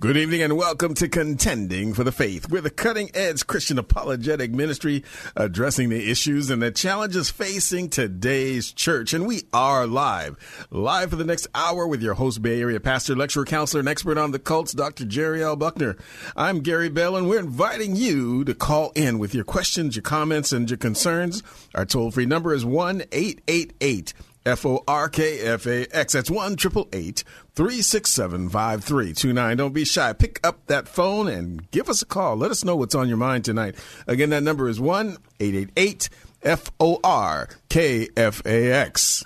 Good evening and welcome to Contending for the Faith. We're the cutting edge Christian apologetic ministry addressing the issues and the challenges facing today's church. And we are live, live for the next hour with your host, Bay Area pastor, lecturer, counselor, and expert on the cults, Dr. Jerry L. Buckner. I'm Gary Bell and we're inviting you to call in with your questions, your comments, and your concerns. Our toll free number is 1 888 F O R K F A X. That's 1 367 5329. Don't be shy. Pick up that phone and give us a call. Let us know what's on your mind tonight. Again, that number is 1 888 F O R K F A X.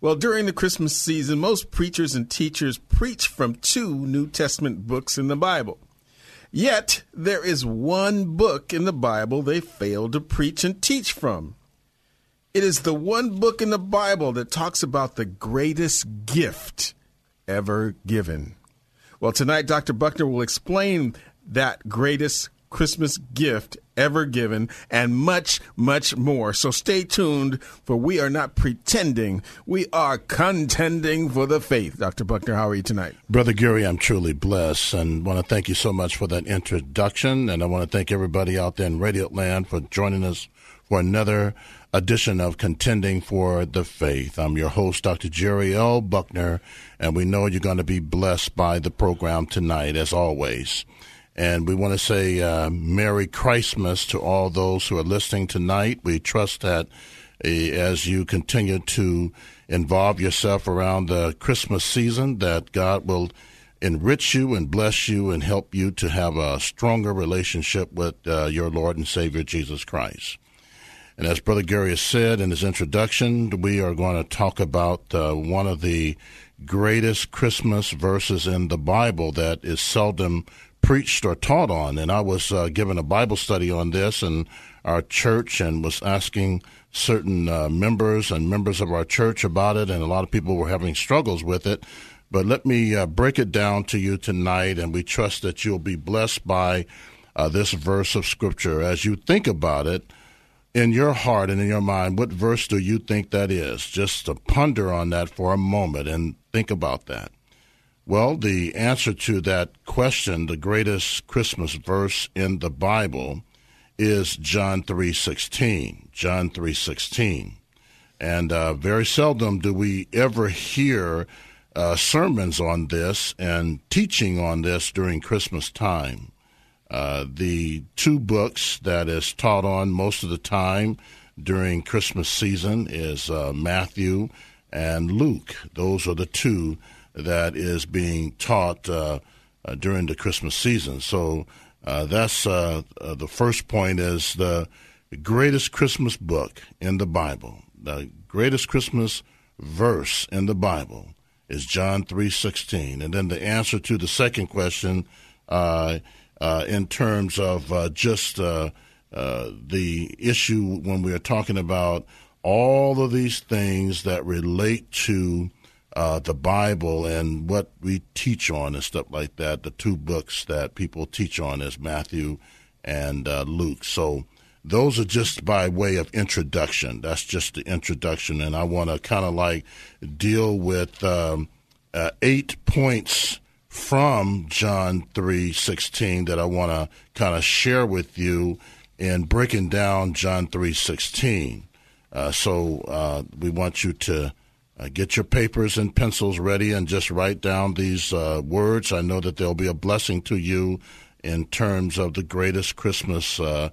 Well, during the Christmas season, most preachers and teachers preach from two New Testament books in the Bible. Yet, there is one book in the Bible they fail to preach and teach from. It is the one book in the Bible that talks about the greatest gift ever given. Well, tonight, Dr. Buckner will explain that greatest Christmas gift ever given and much, much more. So stay tuned, for we are not pretending. We are contending for the faith. Dr. Buckner, how are you tonight? Brother Gary, I'm truly blessed and want to thank you so much for that introduction. And I want to thank everybody out there in Radio Land for joining us for another edition of Contending for the Faith. I'm your host, Dr. Jerry L. Buckner, and we know you're going to be blessed by the program tonight, as always. And we want to say uh, Merry Christmas to all those who are listening tonight. We trust that uh, as you continue to involve yourself around the Christmas season, that God will enrich you and bless you and help you to have a stronger relationship with uh, your Lord and Savior Jesus Christ. And as Brother Gary has said in his introduction, we are going to talk about uh, one of the greatest Christmas verses in the Bible that is seldom preached or taught on. And I was uh, given a Bible study on this in our church and was asking certain uh, members and members of our church about it, and a lot of people were having struggles with it. But let me uh, break it down to you tonight, and we trust that you'll be blessed by uh, this verse of Scripture. As you think about it, in your heart and in your mind, what verse do you think that is? Just to ponder on that for a moment and think about that. Well, the answer to that question, the greatest Christmas verse in the Bible, is John 3:16. John 3:16. And uh, very seldom do we ever hear uh, sermons on this and teaching on this during Christmas time. Uh, the two books that is taught on most of the time during Christmas season is uh, Matthew and Luke. Those are the two that is being taught uh, uh during the Christmas season. So uh, that's the first point is the greatest Christmas book in the Bible. The greatest Christmas verse in the Bible is John 3:16. And then the answer to the second question uh, in terms of uh, just uh, uh, the issue when we are talking about all of these things that relate to uh, the Bible and what we teach on and stuff like that. The two books that people teach on is Matthew and Luke. So those are just by way of introduction. That's just the introduction, and I want to kind of like deal with um, uh, eight points from John 3:16 that I want to kind of share with you in breaking down John 3:16. Uh, so uh, we want you to uh, get your papers and pencils ready and just write down these uh, words. I know that they'll be a blessing to you in terms of the greatest Christmas uh,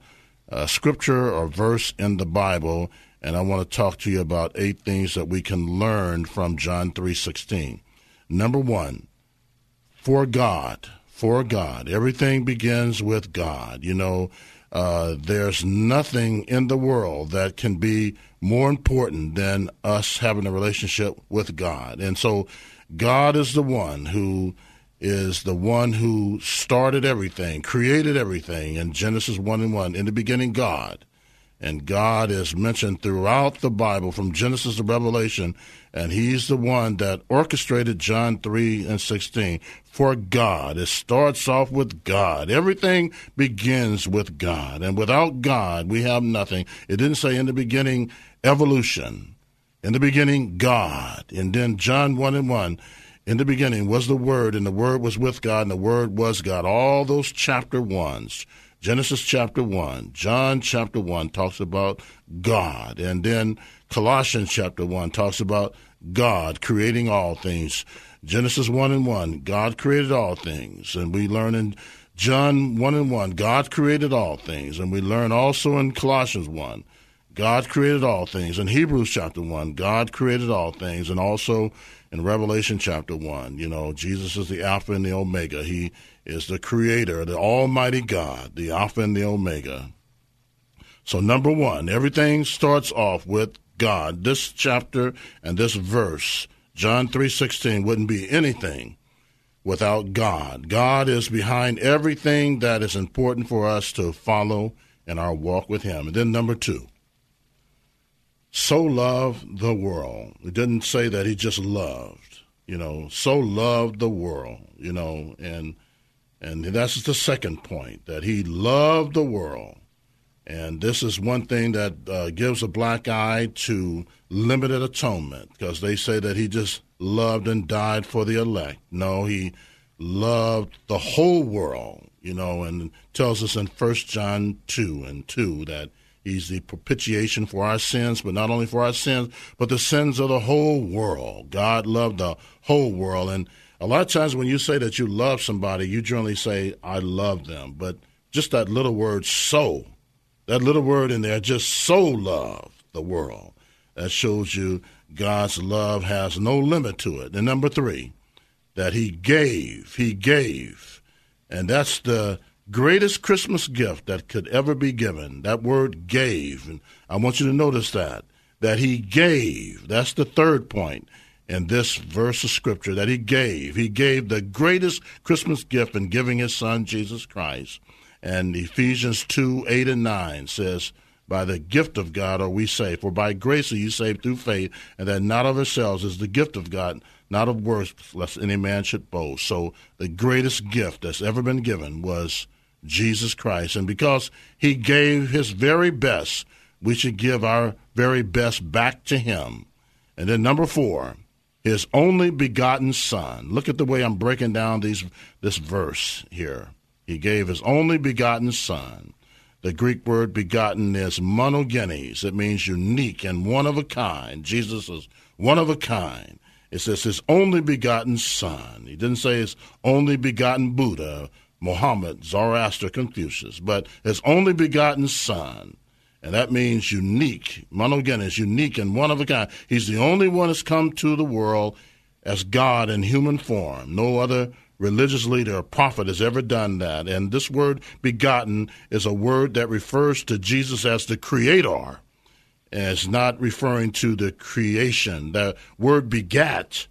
uh, scripture or verse in the Bible. And I want to talk to you about eight things that we can learn from John 3:16. Number one, for God, for God. Everything begins with God. You know, uh, there's nothing in the world that can be more important than us having a relationship with God. And so God is the one who is the one who started everything, created everything in Genesis 1 and 1. In the beginning, God. And God is mentioned throughout the Bible from Genesis to Revelation, and He's the one that orchestrated John 3 and 16 for God. It starts off with God. Everything begins with God. And without God, we have nothing. It didn't say in the beginning evolution, in the beginning, God. And then John 1 and 1 in the beginning was the Word, and the Word was with God, and the Word was God. All those chapter ones. Genesis chapter 1, John chapter 1 talks about God, and then Colossians chapter 1 talks about God creating all things. Genesis 1 and 1, God created all things. And we learn in John 1 and 1, God created all things. And we learn also in Colossians 1, God created all things. In Hebrews chapter 1, God created all things. And also in Revelation chapter 1. You know, Jesus is the Alpha and the Omega. He is the Creator, the Almighty God, the Alpha and the Omega. So, number one, everything starts off with God. This chapter and this verse, John 3.16, wouldn't be anything without God. God is behind everything that is important for us to follow in our walk with Him. And then number two, so loved the world. It didn't say that he just loved, you know, so loved the world, you know, and and that's the second point that he loved the world. And this is one thing that uh, gives a black eye to limited atonement because they say that he just loved and died for the elect. No, he loved the whole world, you know, and tells us in First John 2 and 2 that He's the propitiation for our sins, but not only for our sins, but the sins of the whole world. God loved the whole world. And a lot of times when you say that you love somebody, you generally say, I love them. But just that little word, so, that little word in there, just so love the world. That shows you God's love has no limit to it. And number three, that He gave, He gave. And that's the greatest Christmas gift that could ever be given. That word gave. And I want you to notice that. That he gave. That's the third point in this verse of scripture that he gave. He gave the greatest Christmas gift in giving his son, Jesus Christ. And Ephesians 2 8 and 9 says, By the gift of God are we saved. For by grace are you saved through faith, and that not of ourselves is the gift of God, not of works, lest any man should boast. So the greatest gift that's ever been given was Jesus Christ. And because he gave his very best, we should give our very best back to him. And then number four, his only begotten son. Look at the way I'm breaking down these this verse here. He gave his only begotten son. The Greek word begotten is monogenes. It means unique and one of a kind. Jesus is one of a kind. It says his only begotten son. He didn't say his only begotten Buddha Muhammad, Zoroaster, Confucius, but his only begotten son. And that means unique. Monogenes, unique and one of a kind. He's the only one that's come to the world as God in human form. No other religious leader or prophet has ever done that. And this word begotten is a word that refers to Jesus as the creator. And it's not referring to the creation. The word begat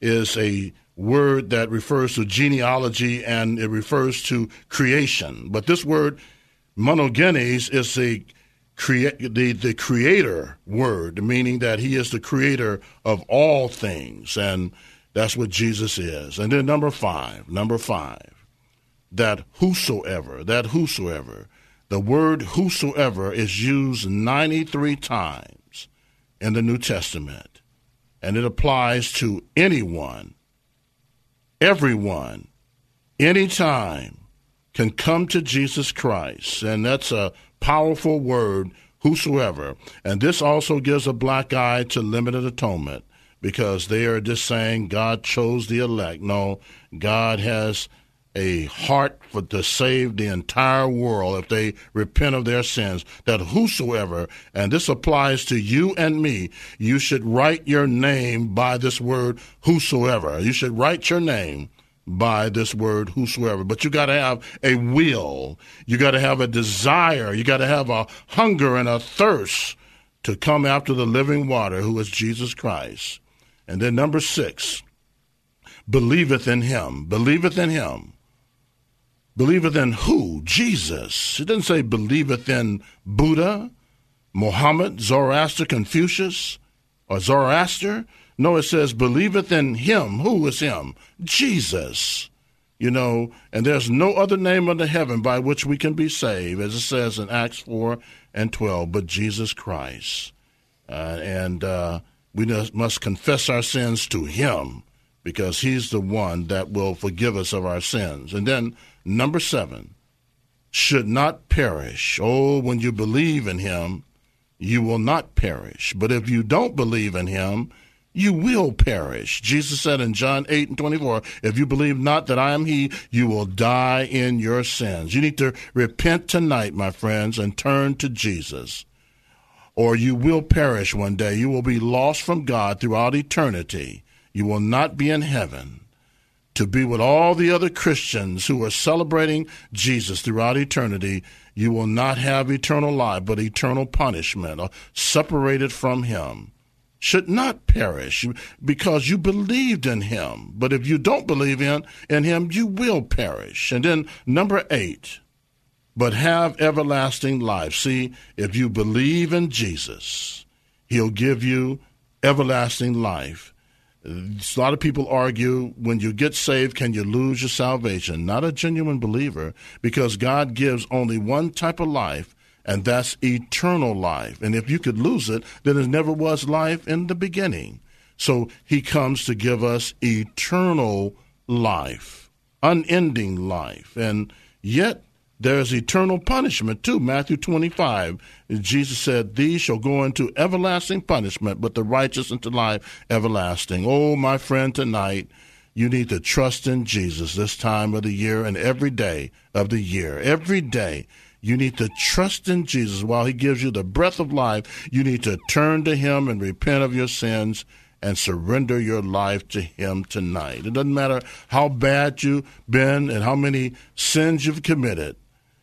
is a word that refers to genealogy and it refers to creation. But this word, monogenes, is a crea- the, the creator word, meaning that he is the creator of all things. And that's what Jesus is. And then number five, number five, that whosoever, that whosoever, the word whosoever is used 93 times in the New Testament. And it applies to anyone everyone, anytime, can come to Jesus Christ. And that's a powerful word, whosoever. And this also gives a black eye to limited atonement because they are just saying God chose the elect. No, God has a heart for to save the entire world if they repent of their sins that whosoever and this applies to you and me you should write your name by this word whosoever you should write your name by this word whosoever but you got to have a will you got to have a desire you got to have a hunger and a thirst to come after the living water who is Jesus Christ and then number 6 believeth in him. Believeth in him. Believeth in who? Jesus. It doesn't say believeth in Buddha, Muhammad, Zoroaster, Confucius, or Zoroaster. No, it says believeth in him. Who is him? Jesus. You know, and there's no other name under heaven by which we can be saved, as it says in Acts 4 and 12, but Jesus Christ. Uh, and uh, we must confess our sins to him because he's the one that will forgive us of our sins. And then, number seven, should not perish. Oh, when you believe in him, you will not perish. But if you don't believe in him, you will perish. Jesus said in John 8 and 24, if you believe not that I am he, you will die in your sins. You need to repent tonight, my friends, and turn to Jesus. Or you will perish one day. You will be lost from God throughout eternity. You will not be in heaven to be with all the other Christians who are celebrating Jesus throughout eternity. You will not have eternal life, but eternal punishment, or separated from him should not perish because you believed in him. But if you don't believe in, in him, you will perish. And then number eight, but have everlasting life. See, if you believe in Jesus, he'll give you everlasting life. A lot of people argue when you get saved, can you lose your salvation? Not a genuine believer, because God gives only one type of life, and that's eternal life. And if you could lose it, then there never was life in the beginning. So he comes to give us eternal life, unending life. And yet there's eternal punishment too. Matthew 25, Jesus said, These shall go into everlasting punishment, but the righteous into life everlasting. Oh, my friend, tonight, you need to trust in Jesus this time of the year and every day of the year. Every day you need to trust in Jesus while He gives you the breath of life. You need to turn to Him and repent of your sins and surrender your life to Him tonight. It doesn't matter how bad you've been and how many sins you've committed.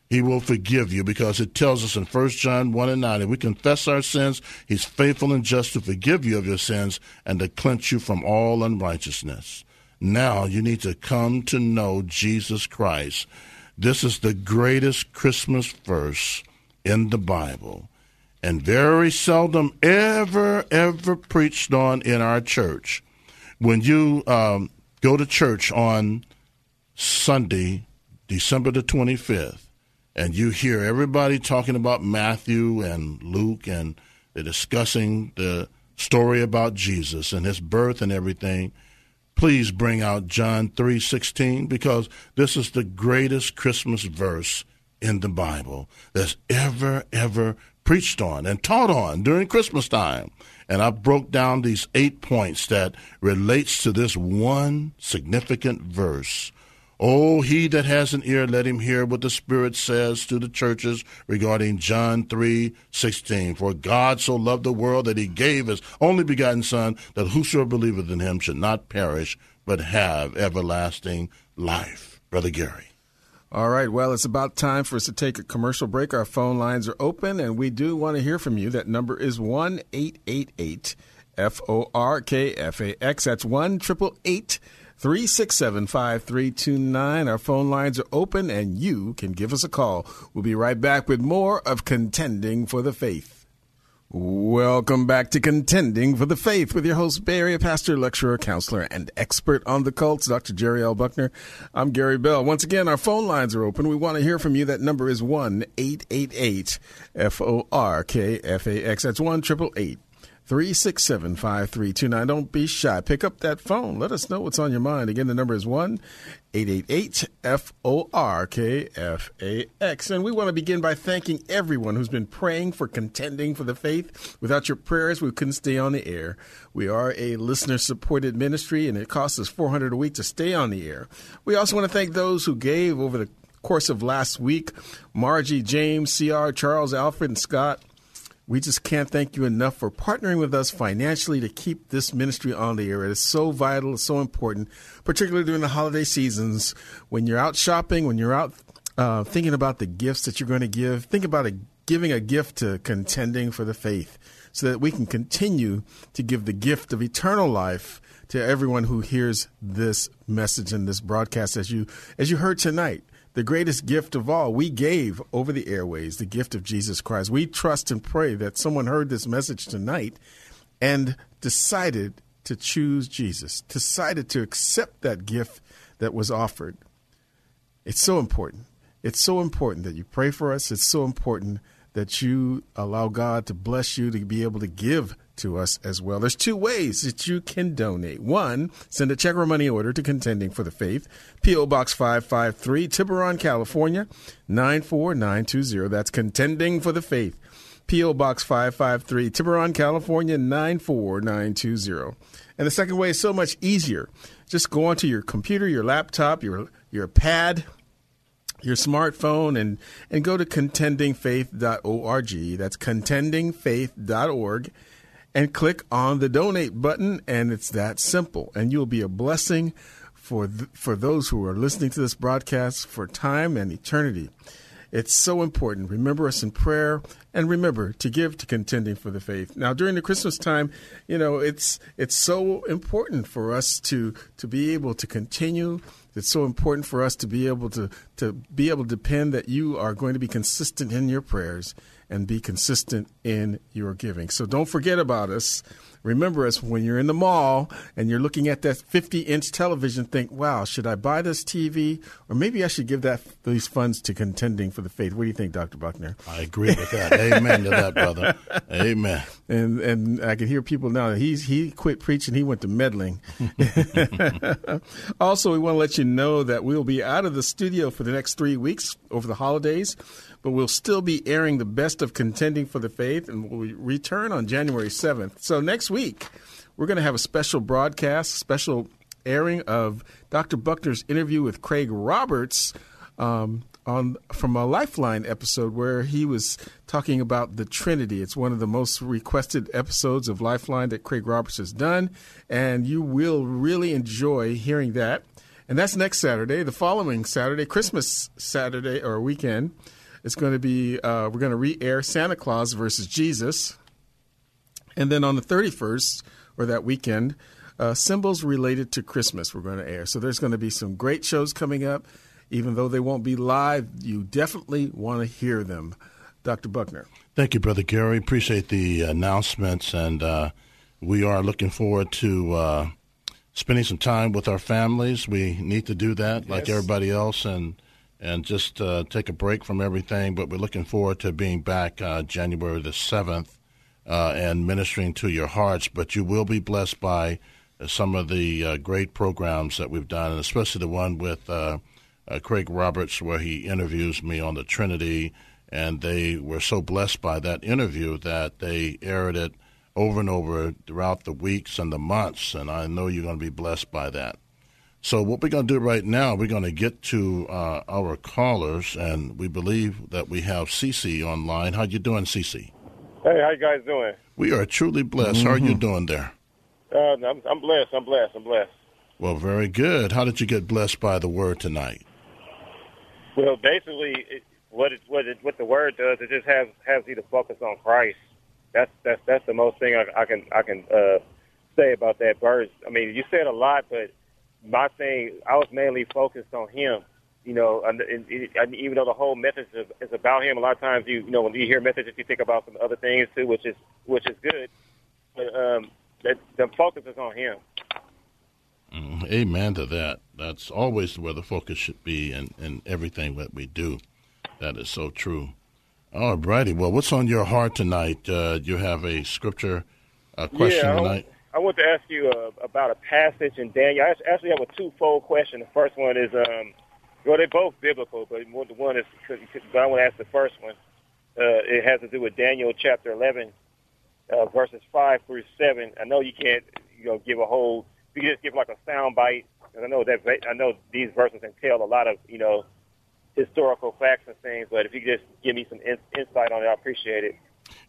He will forgive you because it tells us in 1 John 1 and 9 if we confess our sins, He's faithful and just to forgive you of your sins and to cleanse you from all unrighteousness. Now you need to come to know Jesus Christ this is the greatest Christmas verse in the Bible, and very seldom ever, ever preached on in our church. When you um, go to church on Sunday, December the 25th, and you hear everybody talking about Matthew and Luke, and they're discussing the story about Jesus and his birth and everything, please bring out John 3:16 because this is the greatest Christmas verse in the Bible that's ever ever preached on and taught on during Christmas time. And I broke down these 8 points that relates to this one significant verse Oh, he that has an ear, let him hear what the Spirit says to the churches regarding John 3 16. For God so loved the world that he gave his only begotten Son, that whosoever believeth in him should not perish, but have everlasting life. Brother Gary. All right. Well, it's about time for us to take a commercial break. Our phone lines are open, and we do want to hear from you. That number is 1 888 F O R K F A X. That's 1 888 367 5329. Our phone lines are open and you can give us a call. We'll be right back with more of Contending for the Faith. Welcome back to Contending for the Faith with your host, Bay Area, pastor, lecturer, counselor, and expert on the cults, Dr. Jerry L. Buckner. I'm Gary Bell. Once again, our phone lines are open. We want to hear from you. That number is 1 888 F O R K F A X. That's 1 888 367 5329. Don't be shy. Pick up that phone. Let us know what's on your mind. Again, the number is 1 888 F O R K F A X. And we want to begin by thanking everyone who's been praying for contending for the faith. Without your prayers, we couldn't stay on the air. We are a listener supported ministry, and it costs us 400 a week to stay on the air. We also want to thank those who gave over the course of last week Margie, James, CR, Charles, Alfred, and Scott. We just can't thank you enough for partnering with us financially to keep this ministry on the air. It is so vital, it's so important, particularly during the holiday seasons when you're out shopping, when you're out uh, thinking about the gifts that you're going to give. Think about a, giving a gift to contending for the faith so that we can continue to give the gift of eternal life to everyone who hears this message and this broadcast as you as you heard tonight the greatest gift of all we gave over the airways, the gift of Jesus Christ. We trust and pray that someone heard this message tonight and decided to choose Jesus, decided to accept that gift that was offered. It's so important. It's so important that you pray for us. It's so important that you allow God to bless you to be able to give to us as well. There's two ways that you can donate. One, send a check or money order to Contending for the Faith, P.O. Box 553, Tiburon, California, 94920. That's Contending for the Faith, P.O. Box 553, Tiburon, California, 94920. And the second way is so much easier. Just go onto your computer, your laptop, your, your pad, your smartphone and, and go to contendingfaith.org. That's contendingfaith.org and click on the donate button, and it's that simple. And you'll be a blessing for th- for those who are listening to this broadcast for time and eternity. It's so important. Remember us in prayer and remember to give to contending for the faith. Now during the Christmas time, you know, it's it's so important for us to to be able to continue. It's so important for us to be able to to be able to depend that you are going to be consistent in your prayers and be consistent in your giving. So don't forget about us. Remember us when you're in the mall and you're looking at that 50 inch television, think, wow, should I buy this TV? Or maybe I should give that these funds to contending for the faith. What do you think, Dr. Buckner? I agree with that. Amen to that, brother. Amen. And and I can hear people now. That he's he quit preaching. He went to meddling. also, we want to let you know that we'll be out of the studio for the next three weeks over the holidays but we'll still be airing the best of Contending for the Faith, and we'll return on January 7th. So next week, we're going to have a special broadcast, special airing of Dr. Buckner's interview with Craig Roberts um, on from a Lifeline episode where he was talking about the Trinity. It's one of the most requested episodes of Lifeline that Craig Roberts has done, and you will really enjoy hearing that. And that's next Saturday. The following Saturday, Christmas Saturday or weekend, it's going to be uh, we're going to re-air Santa Claus versus Jesus, and then on the 31st or that weekend, uh, symbols related to Christmas we're going to air. So there's going to be some great shows coming up. Even though they won't be live, you definitely want to hear them. Dr. Buckner. Thank you, Brother Gary. Appreciate the announcements, and uh, we are looking forward to uh, spending some time with our families. We need to do that, yes. like everybody else, and and just uh, take a break from everything. But we're looking forward to being back uh, January the 7th uh, and ministering to your hearts. But you will be blessed by some of the uh, great programs that we've done, and especially the one with uh, uh, Craig Roberts, where he interviews me on the Trinity. And they were so blessed by that interview that they aired it over and over throughout the weeks and the months. And I know you're going to be blessed by that. So what we're going to do right now, we're going to get to uh, our callers, and we believe that we have Cece online. How you doing, Cece? Hey, how you guys doing? We are truly blessed. Mm-hmm. How are you mm-hmm. doing there? Uh, I'm, I'm blessed. I'm blessed. I'm blessed. Well, very good. How did you get blessed by the word tonight? Well, basically, it, what it, what it, what the word does, it just has has you to focus on Christ. That's that's that's the most thing I, I can I can uh, say about that verse. I mean, you said a lot, but my thing, I was mainly focused on him. You know, and, and, and even though the whole message is, is about him, a lot of times you you know when you hear messages, you think about some other things too, which is which is good. But um, that, the focus is on him. Mm, amen to that. That's always where the focus should be in, in everything that we do. That is so true. All righty. Well, what's on your heart tonight? Uh, you have a scripture uh, question yeah, tonight. I want to ask you uh, about a passage in Daniel. I actually have a twofold question. The first one is, um, well, they're both biblical, but the one is, but I want to ask the first one. Uh, it has to do with Daniel chapter 11, uh, verses 5 through 7. I know you can't, you know, give a whole, you can just give like a sound bite. And I know that, I know these verses entail a lot of, you know, historical facts and things, but if you could just give me some in, insight on it, I appreciate it.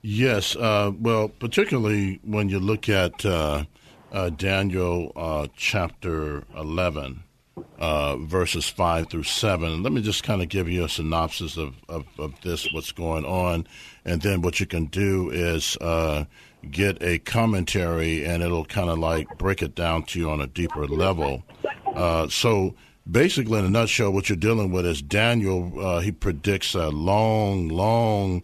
Yes, uh, well, particularly when you look at uh, uh, Daniel uh, chapter 11, uh, verses 5 through 7. Let me just kind of give you a synopsis of, of, of, this, what's going on, and then what you can do is uh, get a commentary, and it'll kind of like break it down to you on a deeper level. So, basically, in a nutshell, what you're dealing with is Daniel, he predicts a long, long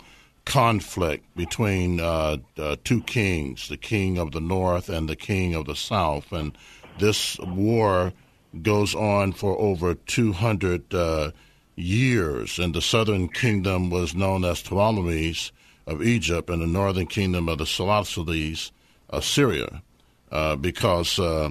conflict between uh, uh, two kings, the king of the north and the king of the south. And this war goes on for over 200 uh, years. And the southern kingdom was known as Ptolemies of Egypt, and the northern kingdom of the Seleucids of Syria, uh, because uh,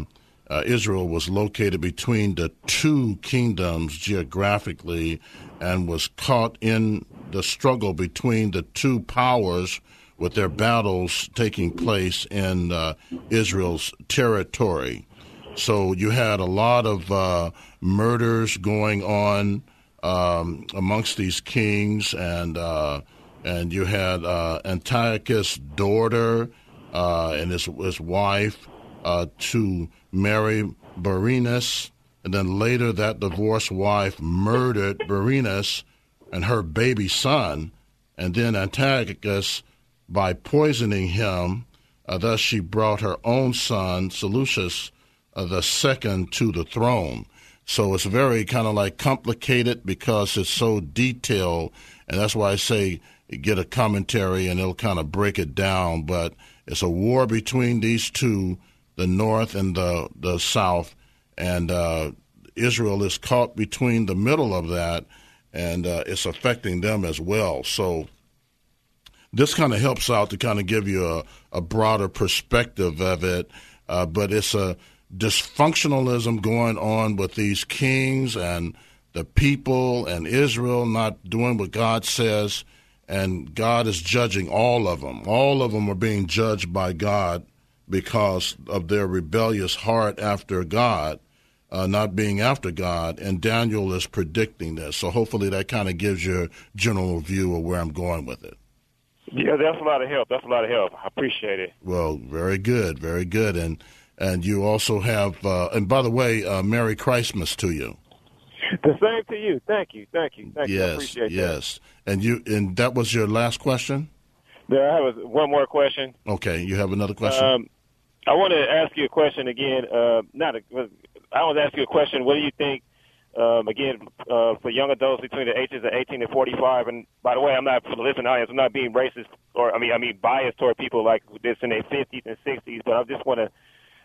uh, Israel was located between the two kingdoms geographically and was caught in the struggle between the two powers with their battles taking place in uh, Israel's territory. So you had a lot of uh, murders going on um, amongst these kings, and uh, and you had uh, Antiochus' daughter uh, and his his wife uh, to marry Berenice, and then later that divorced wife murdered Berenice and her baby son, and then Antiochus, by poisoning him, uh, thus she brought her own son, Seleucus, uh, the second, to the throne. So it's very kind of like complicated because it's so detailed, and that's why I say get a commentary and it'll kind of break it down. But it's a war between these two, the north and the the south, and uh, Israel is caught between the middle of that and uh, it's affecting them as well. So this kind of helps out to kind of give you a, a broader perspective of it. Uh, but it's a dysfunctionalism going on with these kings and the people and Israel not doing what God says, and God is judging all of them. All of them are being judged by God because of their rebellious heart after God uh, not being after God, and Daniel is predicting this. So hopefully that kind of gives you a general view of where I'm going with it. Yeah, that's a lot of help. That's a lot of help. I appreciate it. Well, very good, very good, and and you also have. Uh, and by the way, uh, Merry Christmas to you. The same to you. Thank you. Thank you. Thank yes, you. yes. That. And you and that was your last question. There, I have one more question. Okay, you have another question. Um, I want to ask you a question again. Uh, not a, I want to ask you a question. What do you think? Um, again, uh, for young adults between the ages of 18 and 45. And by the way, I'm not for the listening audience. I'm not being racist or I mean I mean biased toward people like this in their 50s and 60s. But I just want to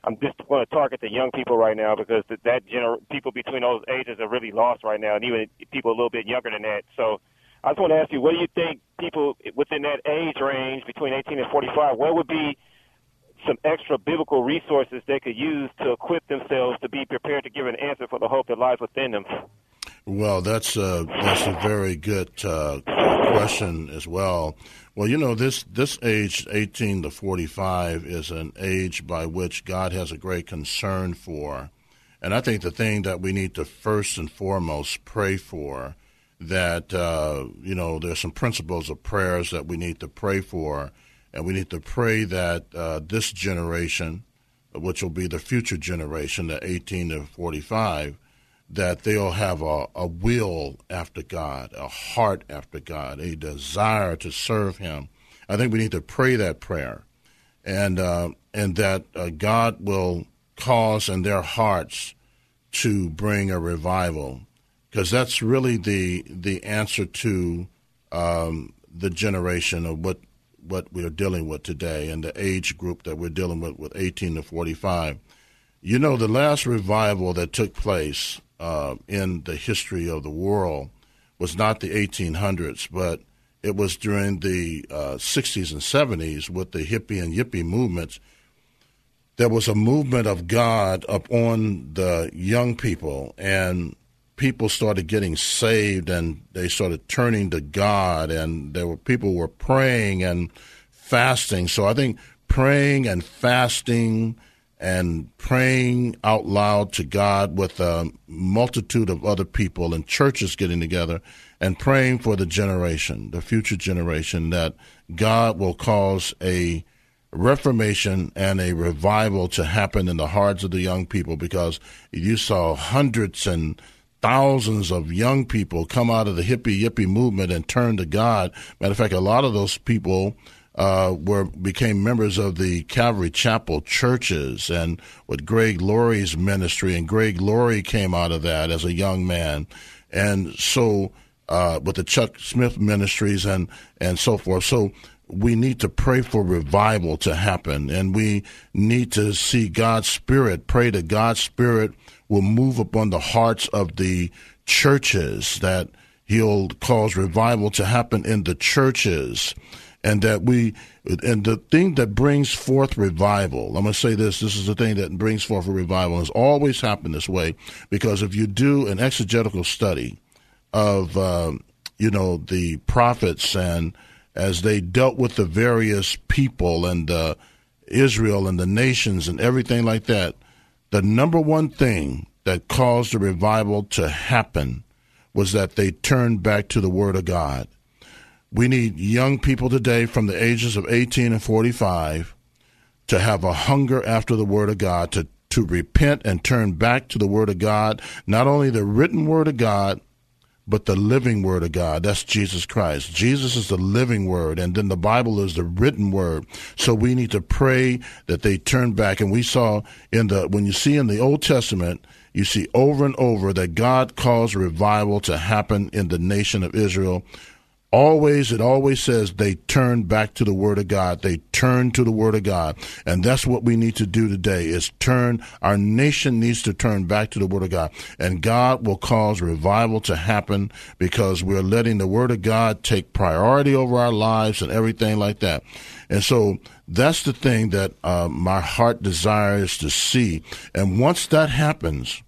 I'm just want to target the young people right now because that, that gener- people between those ages are really lost right now, and even people a little bit younger than that. So I just want to ask you, what do you think people within that age range between 18 and 45? What would be some extra biblical resources they could use to equip themselves to be prepared to give an answer for the hope that lies within them? Well, that's a, that's a very good uh, question as well. Well, you know this this age, eighteen to forty five, is an age by which God has a great concern for, and I think the thing that we need to first and foremost pray for that uh, you know there's some principles of prayers that we need to pray for and we need to pray that uh, this generation, which will be the future generation, the 18 to 45, that they'll have a, a will after God, a heart after God, a desire to serve Him. I think we need to pray that prayer, and uh, and that uh, God will cause in their hearts to bring a revival, because that's really the the answer to um, the generation of what what we're dealing with today and the age group that we're dealing with, with 18 to 45. You know, the last revival that took place uh, in the history of the world was not the 1800s, but it was during the uh, 60s and 70s with the hippie and yippie movements. There was a movement of God upon the young people, and people started getting saved and they started turning to God and there were people were praying and fasting. So I think praying and fasting and praying out loud to God with a multitude of other people and churches getting together and praying for the generation, the future generation, that God will cause a reformation and a revival to happen in the hearts of the young people because you saw hundreds and thousands of young people come out of the hippie yippie movement and turn to God. Matter of fact, a lot of those people uh, were became members of the Calvary Chapel churches, and with Greg Laurie's ministry, and Greg Laurie came out of that as a young man, and so uh, with the Chuck Smith ministries and and so forth. So we need to pray for revival to happen, and we need to see God's Spirit. Pray that God's Spirit will move upon the hearts of the churches, that He'll cause revival to happen in the churches, and that we, and the thing that brings forth revival, I'm going to say this, this is the thing that brings forth a revival, has always happened this way, because if you do an exegetical study of, uh, you know, the prophets and as they dealt with the various people and uh, Israel and the nations and everything like that, the number one thing that caused the revival to happen was that they turned back to the Word of God. We need young people today from the ages of 18 and 45 to have a hunger after the Word of God, to, to repent and turn back to the Word of God, not only the written Word of God, but the living word of God. That's Jesus Christ. Jesus is the living word, and then the Bible is the written word. So we need to pray that they turn back. And we saw in the, when you see in the Old Testament, you see over and over that God caused revival to happen in the nation of Israel always it always says they turn back to the word of god. They turn to the word of god. And that's what we need to do today is turn our nation needs to turn back to the word of god. And god will cause revival to happen because we're letting the word of god take priority over our lives and everything like that. And so that's the thing that uh, my heart desires to see. And once that happens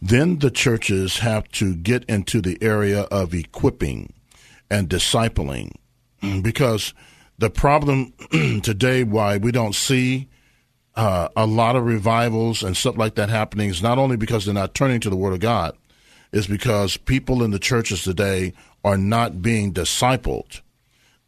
then the churches have to get into the area of equipping and discipling. Because the problem today, why we don't see uh, a lot of revivals and stuff like that happening, is not only because they're not turning to the Word of God, is because people in the churches today are not being discipled.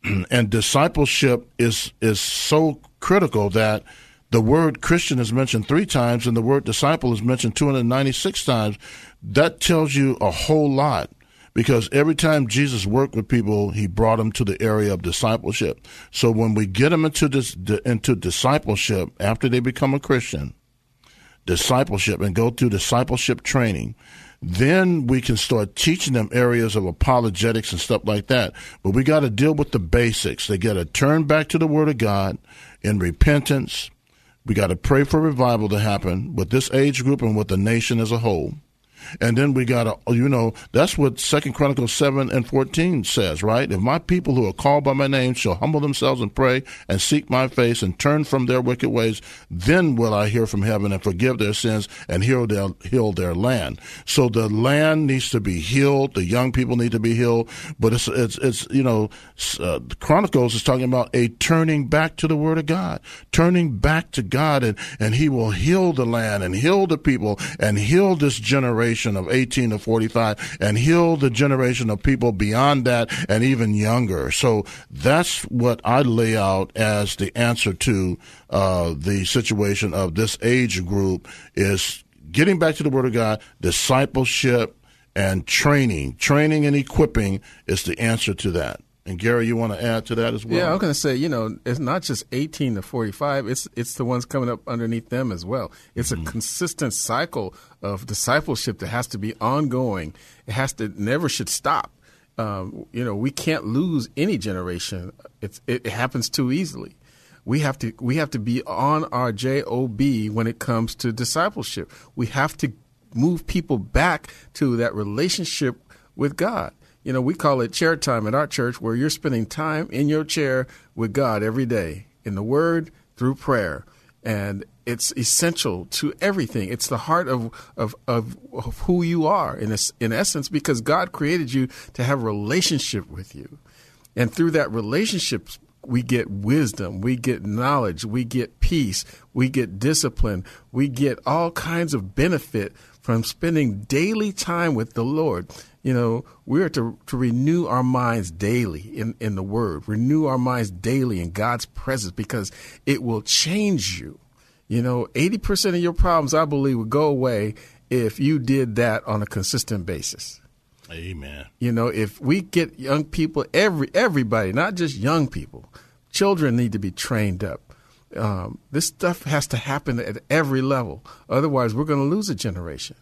and discipleship is is so critical that the word Christian is mentioned three times and the word disciple is mentioned 296 times. That tells you a whole lot because every time Jesus worked with people, he brought them to the area of discipleship. So when we get them into this into discipleship after they become a Christian, discipleship and go through discipleship training, then we can start teaching them areas of apologetics and stuff like that. But we got to deal with the basics. They got to turn back to the Word of God in repentance. We got to pray for revival to happen with this age group and with the nation as a whole. And then we got to, you know, that's what Second Chronicles 7 and 14 says, right? If my people who are called by my name shall humble themselves and pray and seek my face and turn from their wicked ways, then will I hear from heaven and forgive their sins and heal their, heal their land. So the land needs to be healed. The young people need to be healed. But it's, it's, it's you know, uh, Chronicles is talking about a turning back to the Word of God, turning back to God, and, and He will heal the land and heal the people and heal this generation generation of 18 to 45 and heal the generation of people beyond that and even younger. So that's what I lay out as the answer to uh, the situation of this age group is getting back to the Word of God, discipleship, and training. Training and equipping is the answer to that. And Gary, you want to add to that as well? Yeah, I'm going to say, you know, it's not just 18 to 45. It's it's the ones coming up underneath them as well. It's mm-hmm. a consistent cycle of discipleship that has to be ongoing. It has to never should stop. Um, you know, we can't lose any generation. It's, it, it happens too easily. We have to we have to be on our job when it comes to discipleship. We have to move people back to that relationship with God you know, we call it chair time at our church where you're spending time in your chair with God every day in the Word through prayer. And it's essential to everything. It's the heart of, of, of, of who you are in, in essence because God created you to have a relationship with you. And through that relationship, we get wisdom, we get knowledge, we get peace, we get discipline, we get all kinds of benefit from spending daily time with the Lord. You know, we're to, to renew our minds daily in, in the Word, renew our minds daily in God's presence because it will change you. You know, 80% of your problems, I believe, would go away if you did that on a consistent basis. Amen. You know, if we get young people, every everybody, not just young people, children need to be trained up. Um, this stuff has to happen at every level. Otherwise, we're going to lose a generation.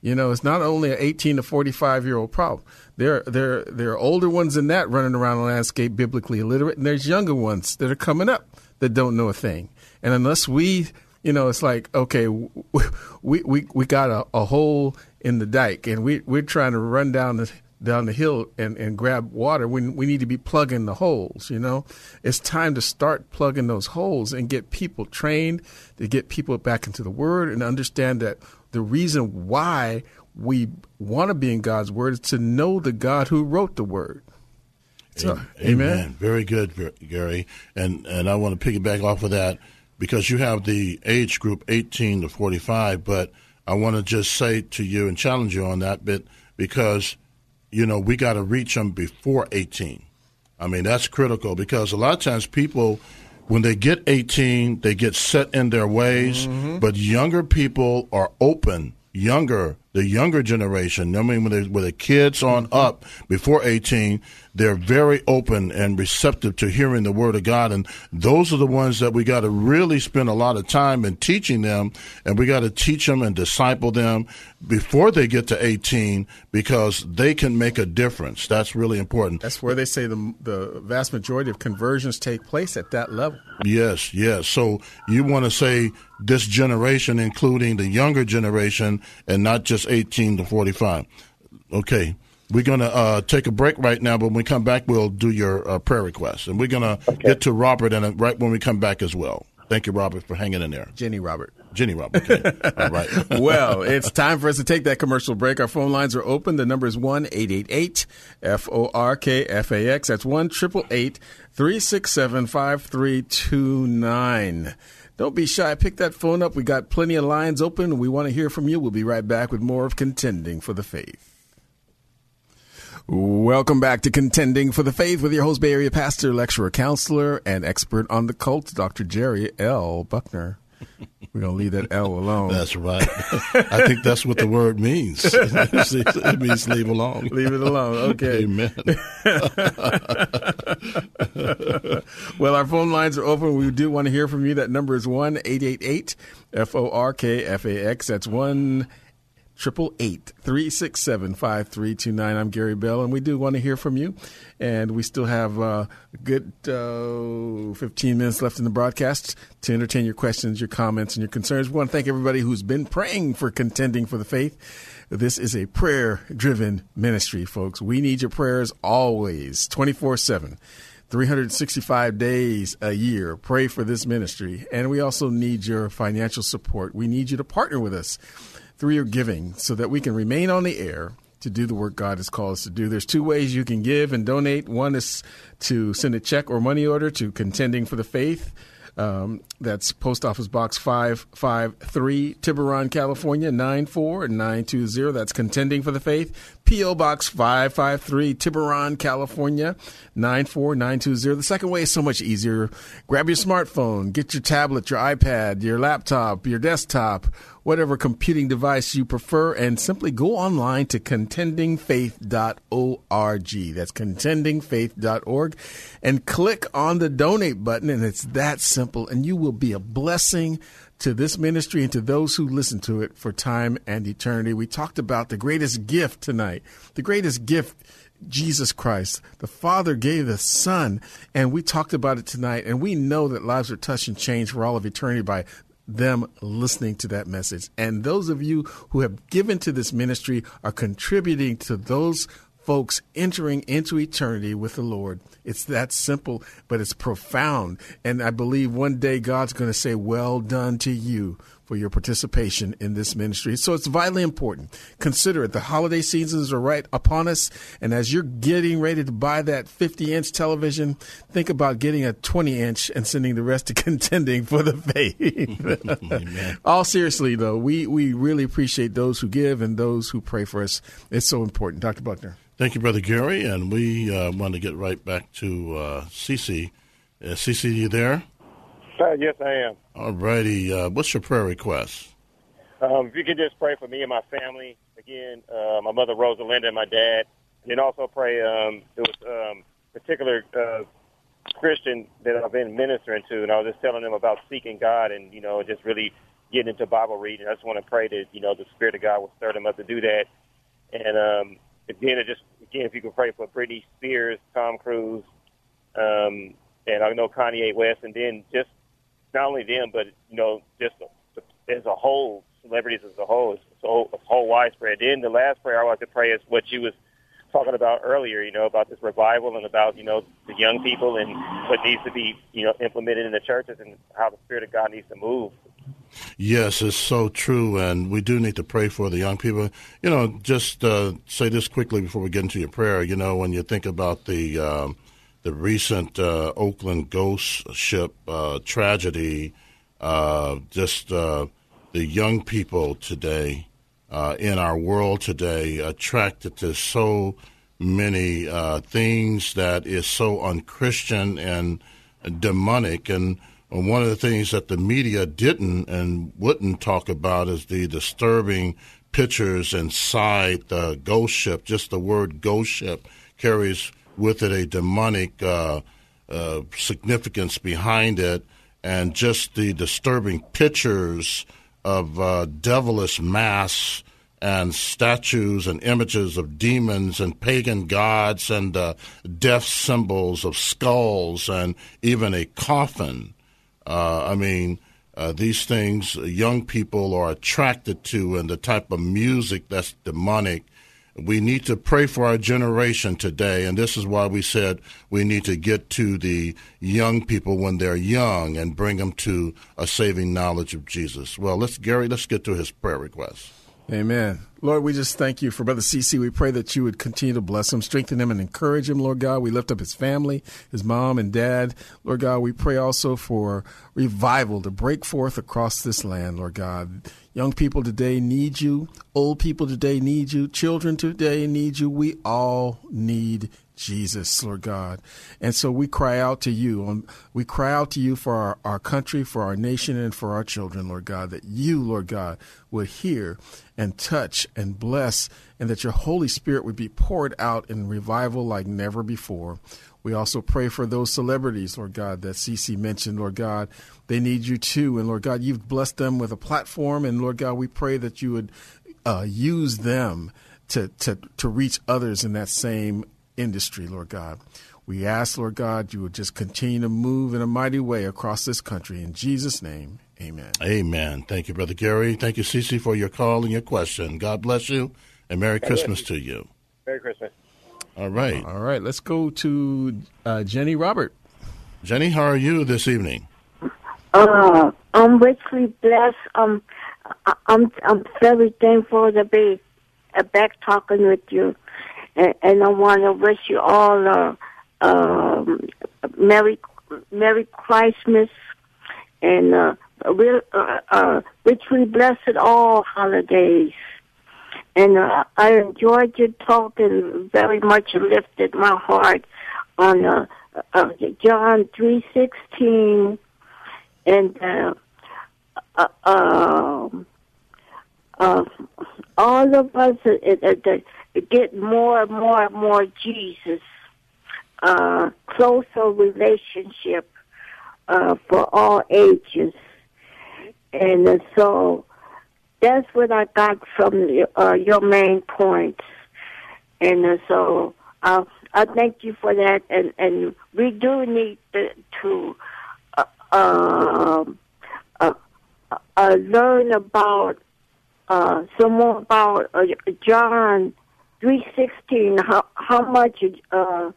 You know, it's not only an 18 to 45 year old problem. There, there, there are older ones than that running around the landscape biblically illiterate, and there's younger ones that are coming up that don't know a thing. And unless we you know, it's like okay, we we we got a, a hole in the dike, and we we're trying to run down the down the hill and, and grab water when we need to be plugging the holes, you know? It's time to start plugging those holes and get people trained, to get people back into the word and understand that the reason why we want to be in God's word is to know the God who wrote the word. So, amen. amen. Very good, Gary. And and I want to piggyback off of that because you have the age group 18 to 45, but I want to just say to you and challenge you on that bit because, you know, we got to reach them before 18. I mean, that's critical because a lot of times people, when they get 18, they get set in their ways, mm-hmm. but younger people are open, younger the younger generation, I mean, when, they, when the kids on mm-hmm. up before 18, they're very open and receptive to hearing the word of God. And those are the ones that we got to really spend a lot of time in teaching them. And we got to teach them and disciple them before they get to 18 because they can make a difference. That's really important. That's where they say the, the vast majority of conversions take place at that level. Yes, yes. So you want to say this generation, including the younger generation, and not just 18 to 45. Okay. We're going to uh, take a break right now, but when we come back, we'll do your uh, prayer request. And we're going to okay. get to Robert and uh, right when we come back as well. Thank you, Robert, for hanging in there. Jenny Robert. Jenny Robert. Okay. All right. well, it's time for us to take that commercial break. Our phone lines are open. The number is 1 888 F O R K F A X. That's 1 367 5329. Don't be shy. Pick that phone up. We got plenty of lines open. We want to hear from you. We'll be right back with more of Contending for the Faith. Welcome back to Contending for the Faith with your host, Bay Area pastor, lecturer, counselor, and expert on the cult, Dr. Jerry L. Buckner. We're going to leave that L alone. That's right. I think that's what the word means. it means leave alone. Leave it alone. Okay. Amen. well, our phone lines are open. We do want to hear from you. That number is 1 888 F O R K F A X. That's 1 triple eight three six seven five three two nine. I'm Gary Bell, and we do want to hear from you. And we still have uh, a good uh, 15 minutes left in the broadcast to entertain your questions, your comments, and your concerns. We want to thank everybody who's been praying for contending for the faith. This is a prayer driven ministry, folks. We need your prayers always, 24 7. 365 days a year. Pray for this ministry. And we also need your financial support. We need you to partner with us through your giving so that we can remain on the air to do the work God has called us to do. There's two ways you can give and donate. One is to send a check or money order to Contending for the Faith. Um, that's Post Office Box 553, Tiburon, California, 94920. That's Contending for the Faith. P.O. Box 553, Tiburon, California, 94920. The second way is so much easier. Grab your smartphone, get your tablet, your iPad, your laptop, your desktop, whatever computing device you prefer, and simply go online to contendingfaith.org. That's contendingfaith.org and click on the donate button, and it's that simple, and you will be a blessing to this ministry and to those who listen to it for time and eternity. We talked about the greatest gift tonight. The greatest gift Jesus Christ. The Father gave the Son, and we talked about it tonight. And we know that lives are touched and changed for all of eternity by them listening to that message. And those of you who have given to this ministry are contributing to those folks entering into eternity with the Lord. It's that simple, but it's profound. And I believe one day God's going to say, Well done to you for your participation in this ministry. So it's vitally important. Consider it. The holiday seasons are right upon us. And as you're getting ready to buy that 50 inch television, think about getting a 20 inch and sending the rest to contending for the faith. All seriously, though, we, we really appreciate those who give and those who pray for us. It's so important. Dr. Buckner. Thank you, Brother Gary. And we uh, want to get right back to uh, Cece. Uh, Cece, you there? Uh, yes, I am. All righty. Uh, what's your prayer request? Um, if you can just pray for me and my family again, uh, my mother Rosalinda and my dad, and then also pray. Um, there was um, particular uh, Christian that I've been ministering to, and I was just telling them about seeking God and you know just really getting into Bible reading. I just want to pray that you know the Spirit of God will stir them up to do that. And um, again, it just again, if you could pray for Britney Spears, Tom Cruise, um, and I know Kanye West, and then just not only them, but you know, just as a whole, celebrities as a whole, so it's whole widespread. Then the last prayer I want to pray is what you was talking about earlier, you know, about this revival and about you know the young people and what needs to be you know implemented in the churches and how the Spirit of God needs to move. Yes, it's so true, and we do need to pray for the young people. You know, just uh, say this quickly before we get into your prayer. You know, when you think about the um, the recent uh, Oakland ghost ship uh, tragedy, uh, just uh, the young people today uh, in our world today attracted to so many uh, things that is so unchristian and demonic. And one of the things that the media didn't and wouldn't talk about is the disturbing pictures inside the ghost ship. Just the word ghost ship carries with it a demonic uh, uh, significance behind it, and just the disturbing pictures of uh, devilish masks and statues and images of demons and pagan gods and uh, death symbols of skulls and even a coffin. Uh, I mean, uh, these things young people are attracted to, and the type of music that's demonic we need to pray for our generation today, and this is why we said we need to get to the young people when they're young and bring them to a saving knowledge of Jesus. Well, let's Gary, let's get to his prayer request. Amen. Lord, we just thank you for Brother CC. We pray that you would continue to bless him, strengthen him, and encourage him, Lord God. We lift up his family, his mom and dad. Lord God, we pray also for revival to break forth across this land, Lord God. Young people today need you. Old people today need you. Children today need you. We all need Jesus, Lord God. And so we cry out to you. Um, we cry out to you for our, our country, for our nation, and for our children, Lord God, that you, Lord God, would hear and touch and bless, and that your Holy Spirit would be poured out in revival like never before. We also pray for those celebrities, Lord God, that CC mentioned, Lord God. They need you too. And Lord God, you've blessed them with a platform. And Lord God, we pray that you would uh, use them to, to, to reach others in that same industry, Lord God. We ask, Lord God, you would just continue to move in a mighty way across this country. In Jesus' name, amen. Amen. Thank you, Brother Gary. Thank you, Cece, for your call and your question. God bless you, and Merry Christmas to you. Merry Christmas. All right. All right. Let's go to uh, Jenny Robert. Jenny, how are you this evening? Uh, I'm richly blessed. Um, I'm I'm very thankful to be uh, back talking with you and, and I want to wish you all a, uh, Merry Merry Christmas and uh, real, uh, uh, richly blessed all holidays. And uh, I enjoyed your talk and very much lifted my heart on uh, uh, John three sixteen and uh, uh, uh, uh, all of us uh, uh, get more and more and more Jesus, uh, closer relationship uh, for all ages. And uh, so that's what I got from uh, your main points. And uh, so uh, I thank you for that. And, and we do need to, to uh, uh, uh, learn about uh, some more about uh, John three sixteen. How how much uh,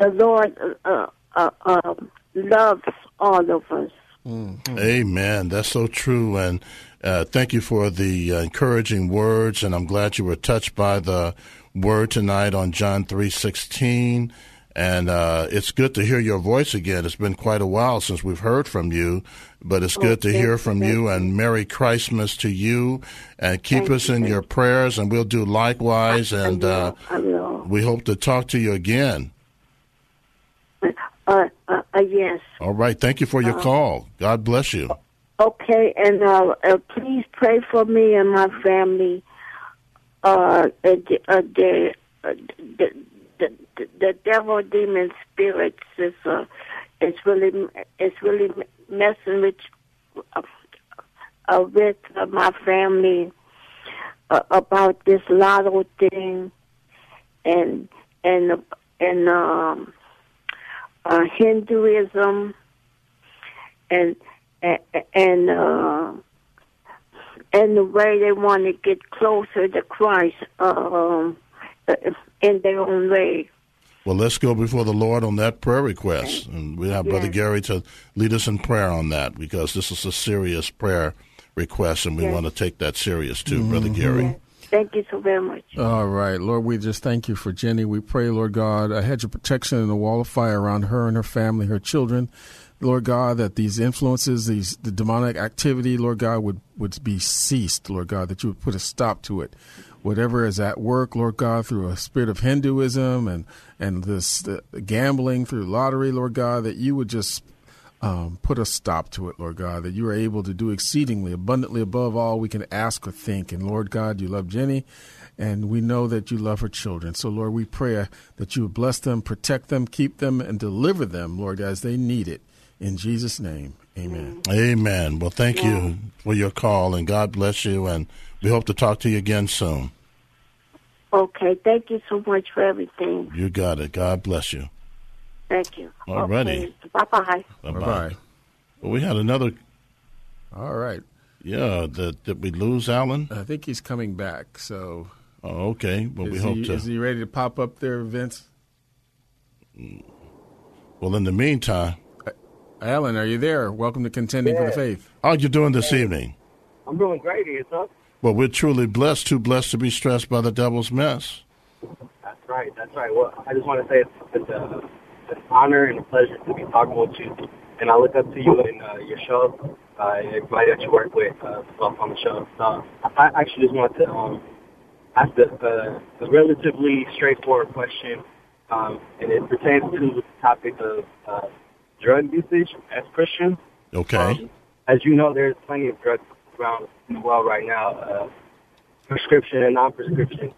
the Lord uh, uh, uh, loves all of us. Mm-hmm. Amen. That's so true. And Uh, thank you for the uh, encouraging words, and I'm glad you were touched by the word tonight on John three sixteen. And uh, it's good to hear your voice again. It's been quite a while since we've heard from you, but it's good to hear from you. And Merry Christmas to you. And keep us in your prayers, and we'll do likewise. And uh, we hope to talk to you again. Uh, uh, uh, yes. All right. Thank you for your call. God bless you. Okay, and uh, uh, please pray for me and my family. Uh, uh, uh, the, devil demon spirits is uh, it's really it's really messing with uh, uh, with uh, my family uh, about this lotto thing and and and um, uh, Hinduism and and and, uh, and the way they want to get closer to Christ um, in their own way. Well, let's go before the Lord on that prayer request. And we have Brother Yes. Gary to lead us in prayer on that because this is a serious prayer request and we Yes. want to take that serious too, Brother mm-hmm. Gary. Thank you so very much. All right, Lord, we just thank you for Jenny. We pray, Lord God, a hedge of protection and a wall of fire around her and her family, her children. Lord God, that these influences, these the demonic activity, Lord God, would, would be ceased, Lord God, that you would put a stop to it. Whatever is at work, Lord God, through a spirit of Hinduism and and this the gambling through lottery, Lord God, that you would just um, put a stop to it, Lord God, that you are able to do exceedingly abundantly above all we can ask or think. And Lord God, you love Jenny, and we know that you love her children. So, Lord, we pray that you would bless them, protect them, keep them, and deliver them, Lord, as they need it. In Jesus' name, amen. Amen. Well, thank you for your call and God bless you. And we hope to talk to you again soon. Okay, thank you so much for everything. You got it. God bless you. Thank you. All righty. Bye bye. Bye Bye bye. Well, we had another. All right. Yeah, did, did we lose Alan? I think he's coming back. So, Oh, okay. Well, we hope he, to. is he ready to pop up there, Vince? Mm. Well, in the meantime, uh, Alan, are you there? Welcome to Contending for the Faith. how are you doing this evening? I'm doing great. Yourself? Well, we're truly blessed, too blessed to be stressed by the devil's mess. That's right. That's right. Well, I just want to say it's, it's, a, it's an honor and a pleasure to be talking with you. And I look up to you and uh, your show, uh, everybody that you work with uh, stuff on the show. So I actually just want to um, ask a, a, a relatively straightforward question, um, and it pertains to the topic of uh, drug usage as Christians. Okay. Um, as you know, there's plenty of drugs around the world right now, uh, prescription and non-prescription.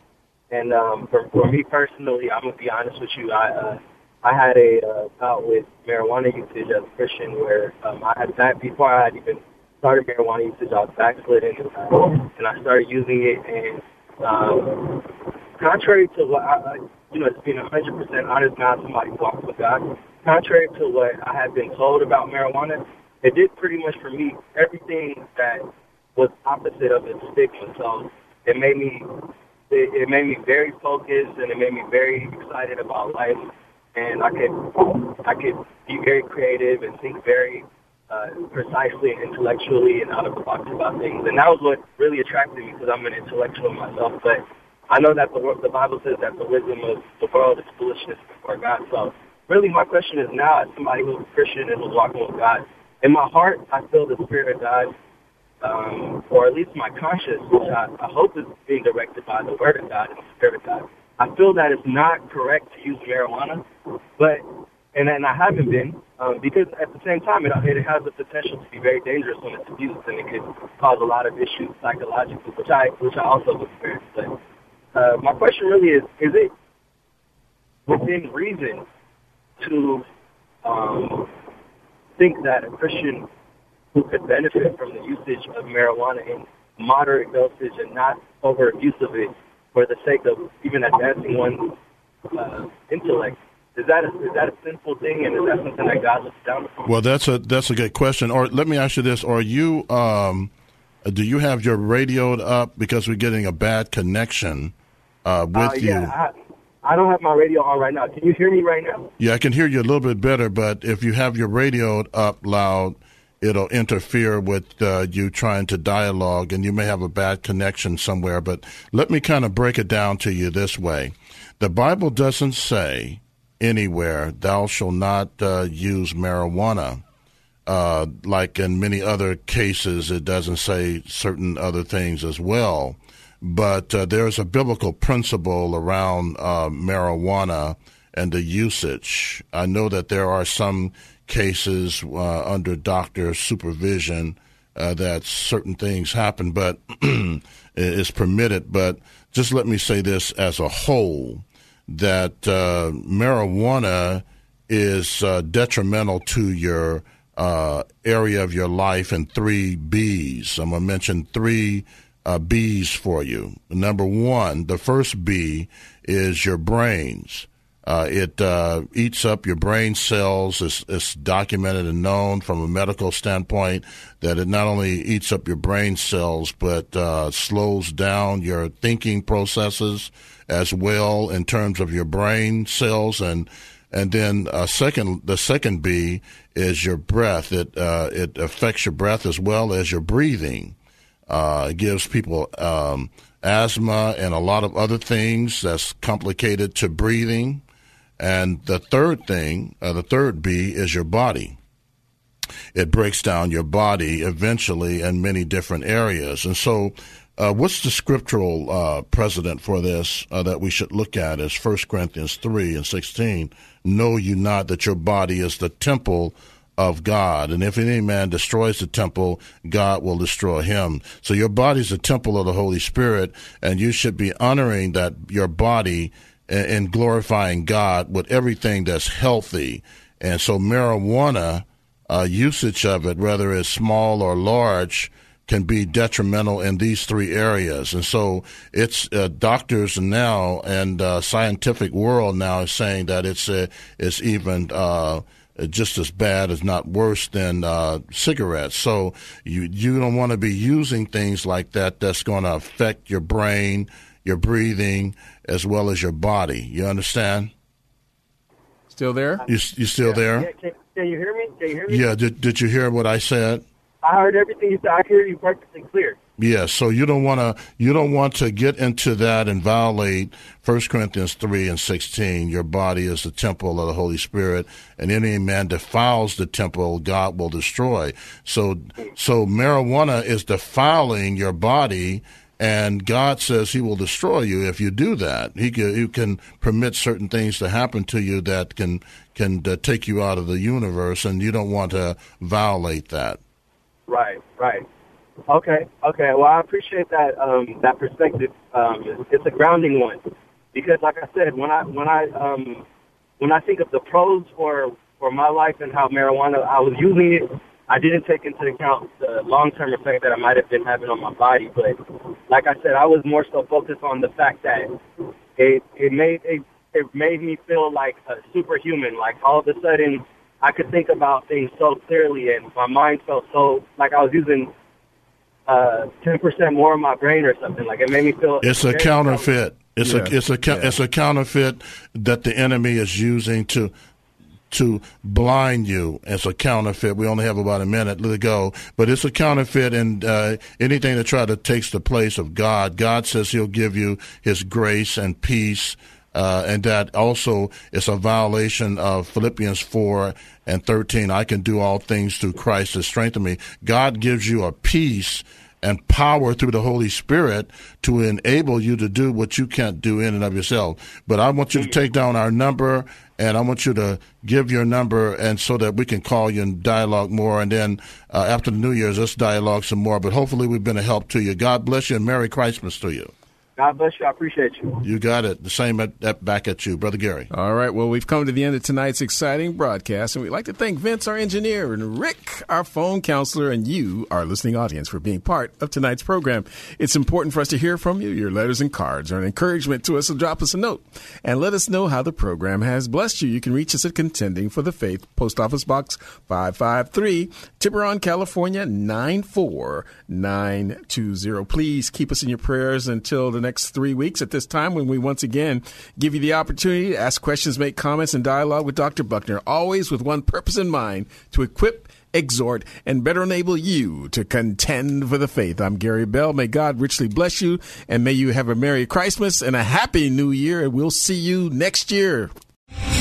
And um, for, for me personally, I'm gonna be honest with you. I uh, I had a uh, bout with marijuana usage as a Christian, where um, I had that before I had even started marijuana usage. I was backslidden, and, uh, and I started using it. And um, contrary to what I, you know, it's being 100% honest now, somebody walks with God. Contrary to what I had been told about marijuana, it did pretty much for me everything that was opposite of its stigma. So it made me it, it made me very focused and it made me very excited about life and I could I could be very creative and think very uh, precisely and intellectually and out of the box about things. And that was what really attracted me because I'm an intellectual myself. But I know that the the Bible says that the wisdom of the world is foolishness before God. So really, my question is now, as somebody who's a Christian and who's walking with God, in my heart, I feel the Spirit of God um, or at least my conscience, which I, I hope is being directed by the Word of God and the Spirit of God. I feel that it's not correct to use marijuana, but and and I haven't been um, because at the same time it, it has the potential to be very dangerous when it's abused and it could cause a lot of issues psychologically, which I which I also experienced. But uh, my question really is: Is it within reason to um, think that a Christian who could benefit from the usage of marijuana in moderate dosage and not over abuse of it for the sake of even advancing one's uh, intellect. Is that a, is that a sinful thing, and is that something that God looks down upon? Well, that's a that's a good question. Or let me ask you this: Are you um, do you have your radioed up because we're getting a bad connection uh, with uh, you? I, I don't have my radio on right now. Can you hear me right now? Yeah, I can hear you a little bit better, but if you have your radio up loud, it'll interfere with uh, you trying to dialogue, and you may have a bad connection somewhere. But let me kind of break it down to you this way: the Bible doesn't say anywhere, "Thou shalt not uh, use marijuana." Uh, like in many other cases, it doesn't say certain other things as well. But uh, there's a biblical principle around uh, marijuana and the usage. I know that there are some cases uh, under doctor supervision uh, that certain things happen, but is permitted. But just let me say this as a whole that uh, marijuana is uh, detrimental to your uh, area of your life in three B's. I'm going to mention three uh, B's for you. Number one, the first B is your brains. Uh, it uh, eats up your brain cells. It's, it's, documented and known from a medical standpoint that it not only eats up your brain cells, but uh, slows down your thinking processes as well in terms of your brain cells. And and then uh, second, the second B is your breath. It uh, it affects your breath as well as your breathing. Uh, it gives people um, asthma and a lot of other things that's complicated to breathing. And the third thing, uh, the third B, is your body. It breaks down your body eventually in many different areas. And so, uh, what's the scriptural uh, precedent for this uh, that we should look at is 1 Corinthians 3 and 16. Know you not that your body is the temple of God. And if any man destroys the temple, God will destroy him. So your body is the temple of the Holy Spirit, and you should be honoring that your body and glorifying God with everything that's healthy. And so marijuana uh, usage of it, whether it's small or large, can be detrimental in these three areas. And so it's uh, doctors now and uh, scientific world now is saying that it's uh, it's even uh, just as bad, as not worse than uh, cigarettes. So you you don't want to be using things like that. That's going to affect your brain, your breathing, as well as your body. You understand? Still there? You you still yeah, there? Yeah, can, can, you hear me? Can you hear me? Yeah. Did Did you hear what I said? I heard everything you said. I hear you perfectly clear. Yeah, so you don't want to you don't want to get into that and violate 1 Corinthians 3 and 16. Your body is the temple of the Holy Spirit, and any man defiles the temple, God will destroy. So so marijuana is defiling your body and God says He will destroy you if you do that. He can, he can permit certain things to happen to you that can can uh, take you out of the universe, and you don't want to violate that. Right, right. Okay, okay. Well, I appreciate that um, that perspective. Um, it's, a grounding one because, like I said, when I when I um, when I think of the pros for for my life and how marijuana, I was using it I didn't take into account the long-term effect that I might have been having on my body, but like I said, I was more so focused on the fact that it it made it, it made me feel like a superhuman. Like all of a sudden, I could think about things so clearly, and my mind felt so like I was using uh, ten percent more of my brain or something. Like it made me feel. It's a counterfeit. It's yeah. a it's a yeah. it's a counterfeit that the enemy is using to to blind you It's a counterfeit. We only have about a minute to go, but it's a counterfeit, and uh, anything that try to takes the place of God. God says He'll give you His grace and peace. Uh, and that also is a violation of Philippians 4 and 13. I can do all things through Christ that strengthen me. God gives you a peace and power through the Holy Spirit to enable you to do what you can't do in and of yourself. But I want you to take down our number and I want you to give your number and so that we can call you and dialogue more. And then uh, after the New Year's, let's dialogue some more. But hopefully, we've been a help to you. God bless you and Merry Christmas to you. God bless you. I appreciate you. You got it. The same at, at, back at you, Brother Gary. All right. Well, we've come to the end of tonight's exciting broadcast, and we'd like to thank Vince, our engineer, and Rick, our phone counselor, and you, our listening audience, for being part of tonight's program. It's important for us to hear from you. Your letters and cards are an encouragement to us, so drop us a note and let us know how the program has blessed you. You can reach us at Contending for the Faith, Post Office Box 553, Tiburon, California 94920. Please keep us in your prayers until the next three weeks at this time when we once again give you the opportunity to ask questions, make comments, and dialogue with Dr. Buckner, always with one purpose in mind to equip exhort, and better enable you to contend for the faith. I'm Gary Bell. May God richly bless you, and may you have a Merry Christmas and a Happy New Year, and we'll see you next year.